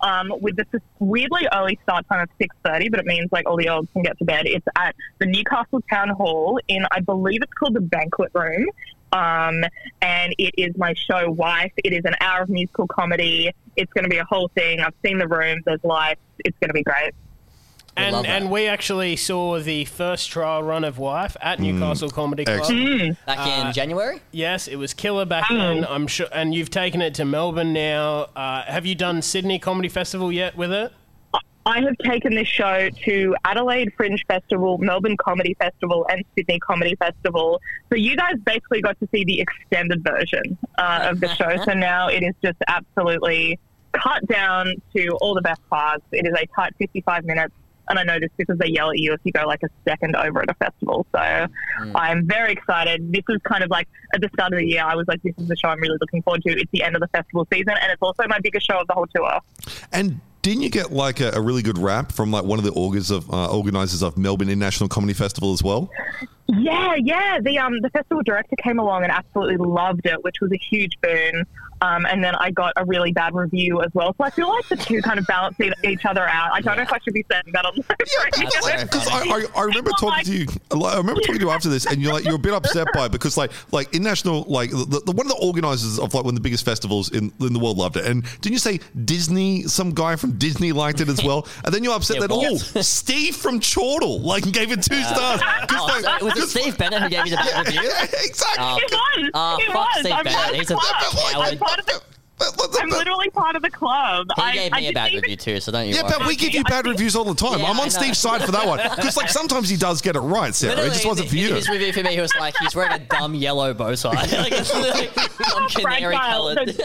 Um, with this weirdly early start time of six thirty, but it means like all the olds can get to bed. It's at the Newcastle Town Hall in, I believe it's called the Banquet Room. Um, and it is my show Wife. It is an hour of musical comedy. It's going to be a whole thing. I've seen the room. There's lights. It's going to be great. And and we actually saw the first trial run of Wife at Newcastle Comedy Club. excellent. Back Uh, in January? Yes, it was killer back then. I'm sure, and you've taken it to Melbourne now. Uh, have you done Sydney Comedy Festival yet with it? I have taken this show to Adelaide Fringe Festival, Melbourne Comedy Festival, and Sydney Comedy Festival. So you guys basically got to see the extended version uh, of the show. So now it is just absolutely cut down to all the best parts. It is a tight 55 minutes. And I know this because they yell at you if you go like a second over at a festival. So I'm very excited. This is kind of like at the start of the year, I was like, this is the show I'm really looking forward to. It's the end of the festival season, and it's also my biggest show of the whole tour. And didn't you get like a, a really good rap from like one of the of uh, organizers of Melbourne International Comedy Festival as well? Yeah, yeah. The um the festival director came along and absolutely loved it, which was a huge boon. Um, and then I got a really bad review as well. So I feel like the two kind of balance each other out. I don't know if I should be saying that on the radio. very Because I. I, I remember But, talking like- to you. I remember talking to you after this, and you're like you're a bit upset by it because like like international like the, the, one of the organizers of like one of the biggest festivals in in the world loved it, and didn't you say Disney? Some guy from Disney liked it as well, and then you're upset Yeah, that what? oh Steve from Chortle like gave it two stars. Oh, like- so was it Steve Bennett who gave you the bad review? Yeah, exactly. Oh, It was. Ah, it fuck was. Steve I'm Bennett. He's a coward. I'm part of the. But- but- I'm literally part of the club. He I, gave I me a bad even- review too, so don't you Yeah, worry. but we give you bad reviews all the time. Yeah, I'm on. Steve's side for that one because, like, sometimes he does get it right, Sarah. It just wasn't for in- you. in His review for me, he was like, he's wearing a dumb yellow bow tie. like, it's like canary coloured. So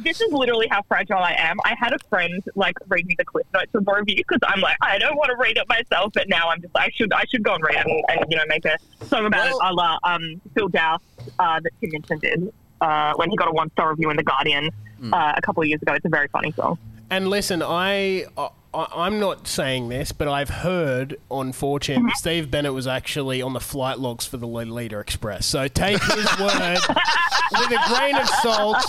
this is literally how fragile I am. I had a friend like read me the clip notes of the review because I'm like, I don't want to read it myself, but now I'm just I should I should go and read it and, and you know make a song about Well- it. A la um, Phil Dowse uh, that Tim Minchin did uh, when he got a one star review in the Guardian uh, a couple of years ago. It's a very funny song. And listen, I, I I'm not saying this, but I've heard on 4chan that mm-hmm. Steve Bennett was actually on the flight logs for the Lolita Express. So take his word with a grain of salt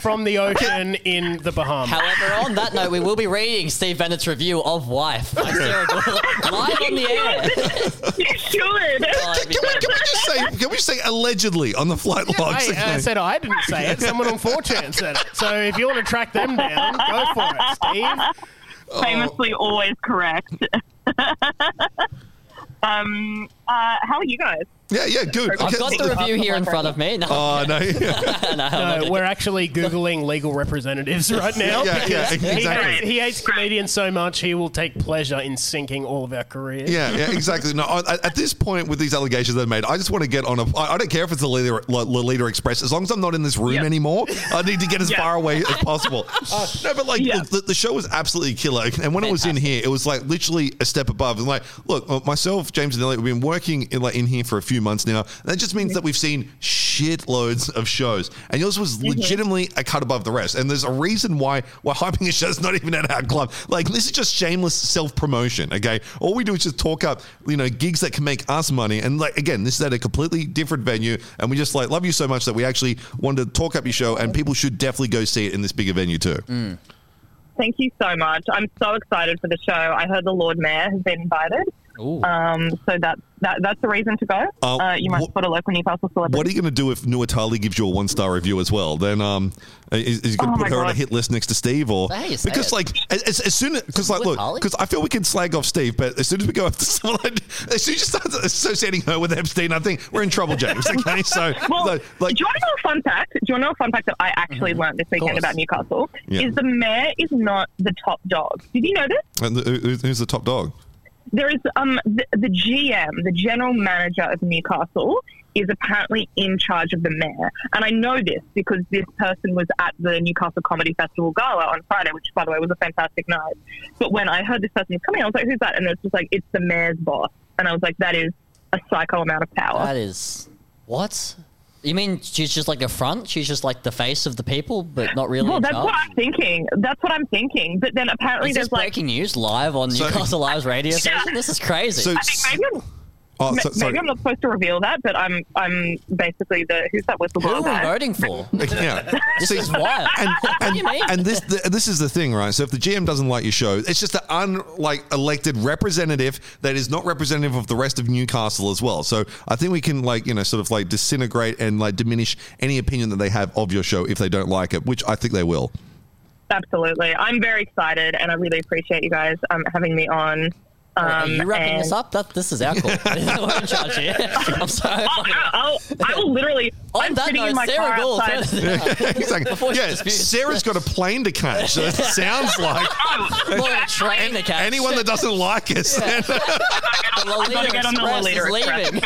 from the ocean in the Bahamas. However, on that note, we will be reading Steve Bennett's review of Wife by Sarah Gaul live on the air. you should. Oh, Can we, can we just say? Can we say allegedly on the flight logs? Hey, I said I didn't say it. Someone on 4chan said it. So if you want to track them down, go for it, Steve. Famously always correct. um, uh, how are you guys? Yeah, yeah, good. I've Okay, got the review here in front of me. No, Oh no! no, No, we're actually googling legal representatives right now. Yeah, yeah, exactly. He hates, he hates comedians so much he will take pleasure in sinking all of our careers. Yeah, yeah, exactly. No, I- at this point with these allegations they've made, I just want to get on a. I I don't care if it's the Lolita, Lolita Express, as long as I'm not in this room Yeah. anymore. I need to get as Yeah. far away as possible. Uh, no, but like Yeah. look, the, the show was absolutely killer, and when it was in here, it was like literally a step above. And like, look, myself, James, and Elliot, we've been working in like in here for a few months now. And that just means that we've seen shitloads of shows, and yours was Mm-hmm. legitimately a cut above the rest. And there's a reason why we're hyping a show show's not even at our club. Like this is just shameless self promotion. Okay, all we do is just talk up, you know, gigs that can make us money. And like again, this is at a completely different venue, and we just like love you so much that we actually wanted to talk up your show, and people should definitely go see it in this bigger venue too. Mm. Thank you so much. I'm so excited for the show. I heard the Lord Mayor has been invited. Ooh. Um, so that, that that's the reason to go. Uh, Uh, you might what- support a local Newcastle celebrity. What are you going to do if Nuatali gives you a one star review as well? Then um, is, is he going Oh to put my her on a hit list next to Steve or Say it, say because it. like as, as as soon because like look because I feel we can slag off Steve, but as soon as we go after someone, like, as soon as you start associating her with Epstein, I think we're in trouble, James. Okay, so Well, like, like do you want to know a fun fact? Do you want to know a fun fact that I actually learned this weekend about Newcastle? Yeah. Is the mayor is not the top dog. Did you know this? and the, who- who's the top dog? There is um the, the GM, the general manager of Newcastle, is apparently in charge of the mayor, and I know this because this person was at the Newcastle Comedy Festival gala on Friday, which by the way was a fantastic night. But when I heard this person was coming, I was like, "Who's that?" And it's just like, "It's the mayor's boss," and I was like, "That is a psycho amount of power." That is what? You mean she's just like a front? She's just like the face of the people, but not really well, that's charge? what I'm thinking. That's what I'm thinking. But then apparently Is this there's like breaking news live on So- Newcastle Live's radio station? This is crazy. So, I think maybe I'm, oh, so, sorry. maybe I'm not supposed to reveal that, but I'm I'm basically the who's that Who whistleblower are we guy? voting for? yeah. This See, is wild. and what do and, you mean? and this the, this is the thing, right? So if the GM doesn't like your show, it's just an unlike elected representative that is not representative of the rest of Newcastle as well. So I think we can like you know sort of like disintegrate and like diminish any opinion that they have of your show if they don't like it, which I think they will. Absolutely. I'm very excited and I really appreciate you guys um, having me on. Are you Um, wrapping and- this up? That this is our call. We're in charge here. I'm sorry. I'll, I will literally. On I'm that sitting note, in my Sarah car Gould. outside. exactly. Yeah. Sarah's got a plane to catch. So it sounds like More a train to catch. anyone that doesn't like us. I've got to get on the Express Lolita is Express. leaving.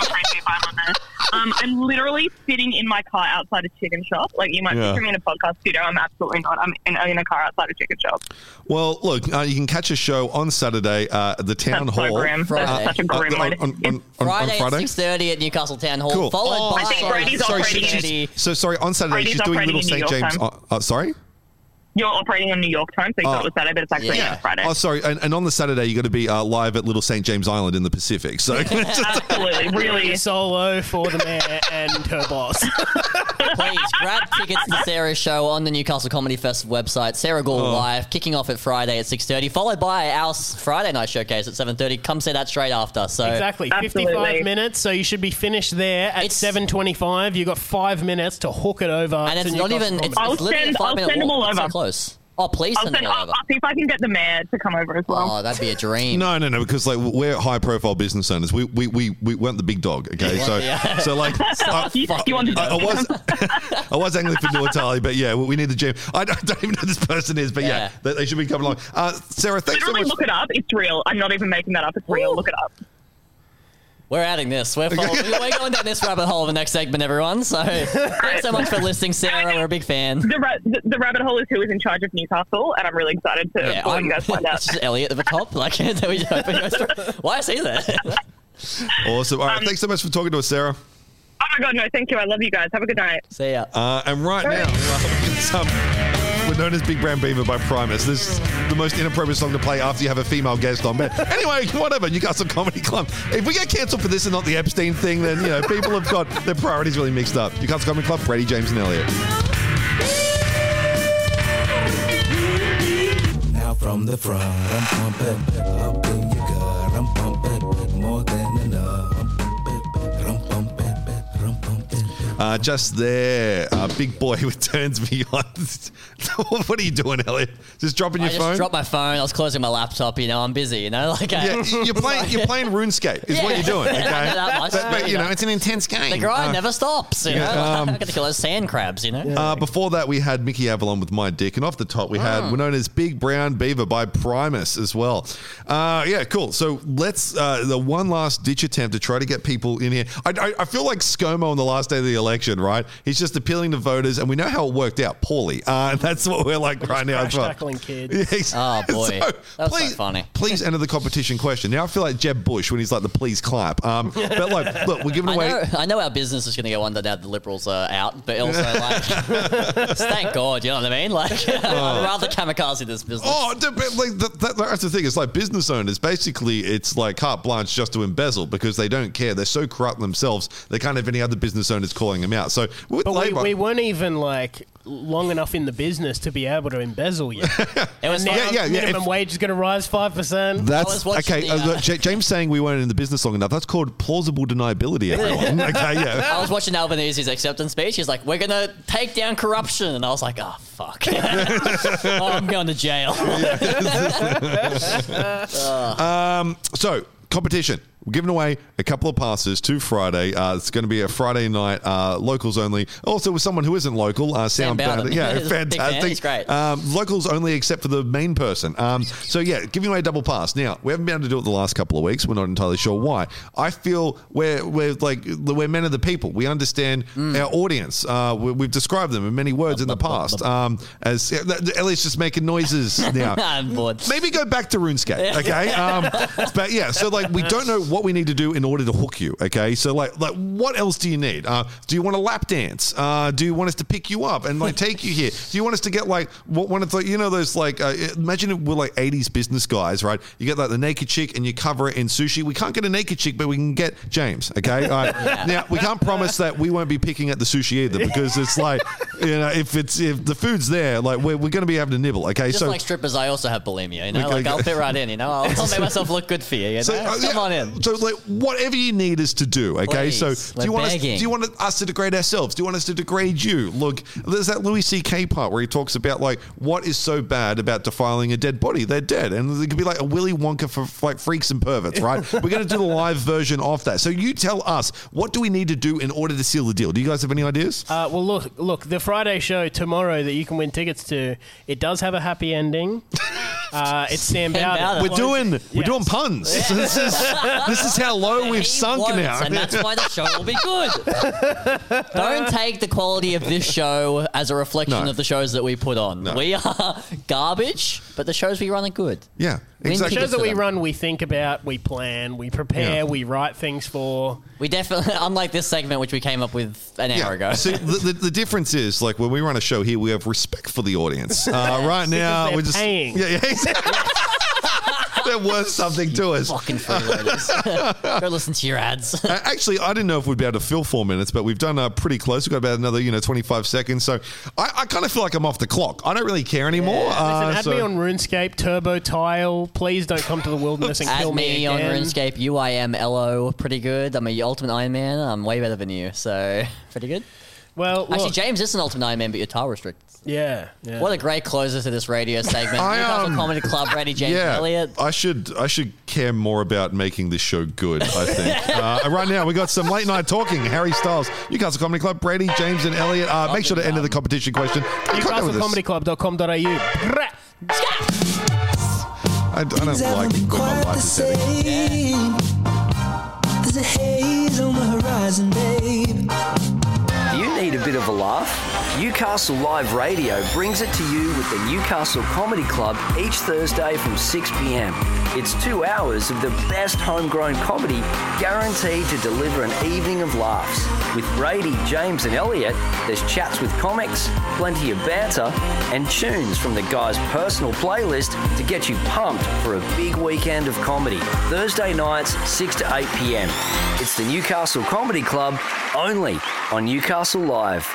It's got crazy vibe on there. Um, I'm literally sitting in my car outside a chicken shop. Like you might Yeah. picture me in a podcast studio. I'm absolutely not. I'm in, in a car outside a chicken shop. well, look, uh, you can catch a show on Saturday uh, at the town That's hall. so grim. Friday. That's such a grim Uh, on, on, on, on, on Friday, Friday? at six thirty at Newcastle Town Hall, Cool. followed Oh, by I think Brady's sorry, she- she's- so sorry. On Saturday, Brady's she's doing operating Little St James. Uh, uh, sorry. You're operating on New York time, so you Oh. thought it was Saturday, but it's actually Yeah. on Friday. Oh, sorry. And, and on the Saturday, you got to be uh, live at Little St James Island in the Pacific. So just- Absolutely, really. Solo for the mayor and her boss. Please grab tickets to Sarah's show on the Newcastle Comedy Festival website. Sarah Gaul Oh. live, kicking off at Friday at six thirty, followed by our Friday night showcase at seven thirty. Come see that straight after. So Exactly, 55 minutes, so you should be finished there at 7.25. You've got five minutes to hook it over and it's to not Newcastle even. It's, Comedy. I'll send- five I'll send them all It's so over. close. Oh, please I'll, send send, them I'll, over. I'll see if I can get the mayor to come over as well. Oh, that'd be a dream. no, no, no. Because like we're high profile business owners. We we, we, we weren't the big dog. Okay, so Yeah. so like I, you, you want to I, I was I was angling for Nuatali, but yeah, we, we need the gym. I don't, don't even know who this person is, but yeah, Yeah. they, they should be coming along. Uh, Sarah, thanks so Literally much. look it up. It's real. I'm not even making that up. It's real. Look it up. We're adding this. We're, following, we're going down this rabbit hole in the next segment, everyone. So thanks so much for listening, Sarah. We're a big fan. The, ra- the, the rabbit hole is who is in charge of Newcastle, and I'm really excited to Yeah, let I'm you guys find out. it's just Elliot at the top. Like, that we open goes through. Why is he there? Awesome. All right, Um, thanks so much for talking to us, Sarah. Oh my god, no, thank you. I love you guys. Have a good night. See ya. Uh, and right now, it's, um, Wynona's Big Brown Beaver by Primus. This is the most inappropriate song to play after you have a female guest on. But anyway, whatever. Newcastle Comedy Club. If we get cancelled for this and not the Epstein thing, then you know people have got their priorities really mixed up. Newcastle Comedy Club, Brady, James, and Elliot. Now from the front, I'm pumping Uh, just there, uh, big boy with turns me on. what are you doing, Elliot? Just dropping I your just phone? dropped my phone. I was closing my laptop. You know, I'm busy. You know, like yeah, I, you're playing. You're playing RuneScape. Is what you're doing. Okay, much. but, but, you know it's an intense game. the grind Uh, never stops. You yeah, know, um, I got to kill those sand crabs. You know. Uh, before that, we had Mickey Avalon with My Dick, and off the top, we had Wynona's Big Brown Beaver by Primus as well. Uh, yeah, cool. So let's uh, the one last ditch attempt to try to get people in here. I, I, I feel like ScoMo on the last day of the election, right? He's just appealing to voters, and we know how it worked out poorly. Uh, that's what we're like right now. as Crash well. tackling kids. Yeah, ex- Oh, boy. that's was so funny. Please enter the competition question. Now I feel like Jeb Bush when he's like the please clap. Um, but like, look, we're giving I away. know, I know our business is going to go under now the Liberals are out, but also, like, thank God, you know what I mean? Like, I'd rather kamikaze this business. Oh, d- but, like that, that, that's the thing. It's like business owners. Basically, it's like carte blanche just to embezzle because they don't care. They're so corrupt themselves. They can't have any other business owners calling them out. So with But we, Labor, we weren't even like long enough in the business to be able to embezzle yet. it was now like, Yeah, yeah, yeah, minimum if- wage is going to rise five percent. That's okay. the, uh, uh, James saying we weren't in the business long enough. That's called plausible deniability. Everyone. okay, yeah. I was watching Albanese's acceptance speech. He's like, "We're gonna take down corruption," and I was like, "Oh fuck, oh, I'm going to jail." Um, so competition. We're giving away a couple of passes to Friday. Uh, it's going to be a Friday night, uh, locals only. Also with someone who isn't local, uh, Sam Sound Bowden. Yeah, He's a big fan. fantastic. He's great. Um, locals only, except for the main person. Um, so yeah, giving away a double pass. Now we haven't been able to do it the last couple of weeks. We're not entirely sure why. I feel we're we're like we're men of the people. We understand Mm. our audience. Uh, we, we've described them in many words in the past. Um, as Ellie's just making noises now. I'm bored. Maybe go back to RuneScape, okay? Um, but yeah, so like we don't know what we need to do in order to hook you, okay? So like, like what else do you need? Uh, do you want a lap dance? Uh, do you want us to pick you up and like take you here? Do you want us to get like what one of the you know those like uh, imagine if we're like '80s business guys, right? You get like the naked chick and you cover it in sushi. We can't get a naked chick, but we can get James, okay? All right. Now we can't promise that we won't be picking at the sushi either because it's like you know if it's if the food's there, like we're, we're going to be having to nibble, okay? Just so like strippers, I also have bulimia. You know, Okay, like I'll fit right in. You know, I'll, I'll make myself look good for you. You know, So, uh, come yeah, on in. So like whatever you need us to do. Okay, Please, so do you want us? Do you want us to degrade ourselves? Do you want us to degrade you? Look, there's that Louis C.K. part where he talks about like what is so bad about defiling a dead body? They're dead, and it could be like a Willy Wonka for like freaks and perverts, right? We're going to do the live version of that. So you tell us what do we need to do in order to seal the deal? Do you guys have any ideas? Uh, well, look, look, the Friday show tomorrow that you can win tickets to, it does have a happy ending. Uh, it's Sam Sam Bowder. Bowder. We're doing we're doing puns. this is this is how low we've He sunk won't, now. and that's why the show will be good. Don't take the quality of this show as a reflection No. of the shows that we put on. No. We are garbage, but the shows we run are good. yeah, Win exactly. Shows that we run, we think about, we plan, we prepare, Yeah. we write things for. We definitely, unlike this segment, which we came up with an hour ago. See, the, the, the difference is like when we run a show here, we have respect for the audience. Uh, right now, they're we're just paying. Yeah, yeah. exactly. They're worth something to us. Fucking freeloaders. Go listen to your ads. Uh, Actually, I didn't know if we'd be able to fill four minutes, but we've done uh, pretty close. We've got about another, you know, 25 seconds. So I, I kind of feel like I'm off the clock. I don't really care anymore. Uh, Listen, add so- me on RuneScape, Turbo Tile. Please don't come to the wilderness and kill Add me on again. RuneScape. UIMLO. Pretty good. I'm a Ultimate Iron Man. I'm way better than you. So, pretty good. Well, Actually, James is an Ultimate Iron Man, but you're tile restricted. yeah, yeah. What a great closer to this radio segment. I, Newcastle um, Comedy Club, Brady James yeah, Elliott. I should I should care more about making this show good. I think. uh, right now we got some late night talking. Harry Styles, Newcastle Comedy Club, Brady, James, and Elliot. Uh, make sure to enter the competition question. I can't go with this. NewcastleComedyClub.com.au. Brah. I, I don't like when my life is heading. There's a haze on the horizon, babe. Need a bit of a laugh? Newcastle Live Radio brings it to you with the Newcastle Comedy Club each Thursday from 6 pm. It's two hours of the best homegrown comedy guaranteed to deliver an evening of laughs. With Brady, James, and Elliot, there's chats with comics, plenty of banter, and tunes from the guys' personal playlist to get you pumped for a big weekend of comedy. Thursday nights, 6 to 8 pm. It's the Newcastle Comedy Club only on Newcastle Live.